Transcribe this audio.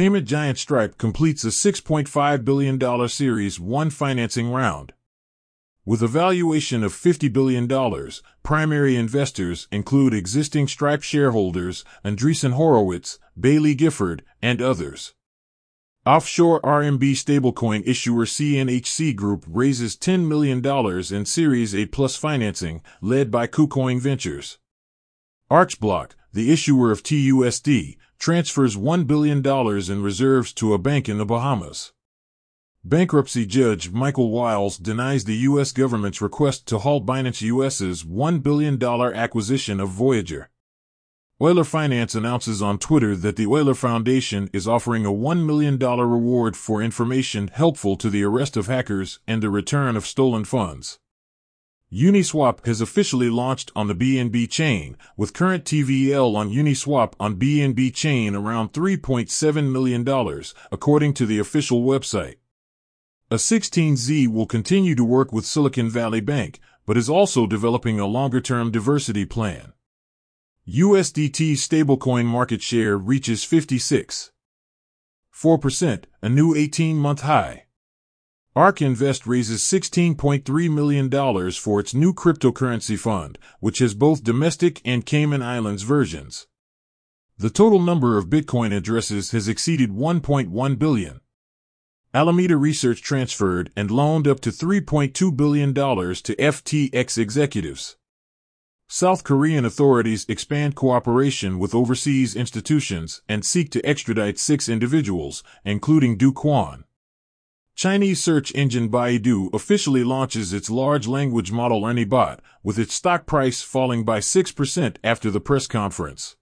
payment giant Stripe completes a $6.5 billion Series 1 financing round. With a valuation of $50 billion, primary investors include existing Stripe shareholders, Andreessen Horowitz, Baillie Gifford, and others. Offshore RMB stablecoin issuer CNHC Group raises $10 million in Series A plus financing, led by KuCoin Ventures. Archblock, the issuer of TUSD, transfers $1 billion in reserves to a bank in the Bahamas. Bankruptcy judge Michael Wiles denies the U.S. government's request to halt Binance U.S.'s $1 billion acquisition of Voyager. Euler Finance announces on Twitter that the Euler Foundation is offering a $1 million reward for information helpful to the arrest of hackers and the return of stolen funds. Uniswap has officially launched on the BNB chain, with current TVL on Uniswap on BNB chain around $3.7 million, according to the official website. A16Z will continue to work with Silicon Valley Bank, but is also developing a longer term diversity plan. USDT stablecoin market share reaches 56. 4%, a new 18 month high. ARK Invest raises $16.3 million for its new cryptocurrency fund, which has both domestic and Cayman Islands versions. The total number of Bitcoin addresses has exceeded 1.1 billion. Alameda Research transferred and loaned up to $3.2 billion to FTX executives. South Korean authorities expand cooperation with overseas institutions and seek to extradite six individuals, including Do Kwon. Chinese search engine Baidu officially launches its large language model ErnieBot, with its stock price falling by 6% after the press conference.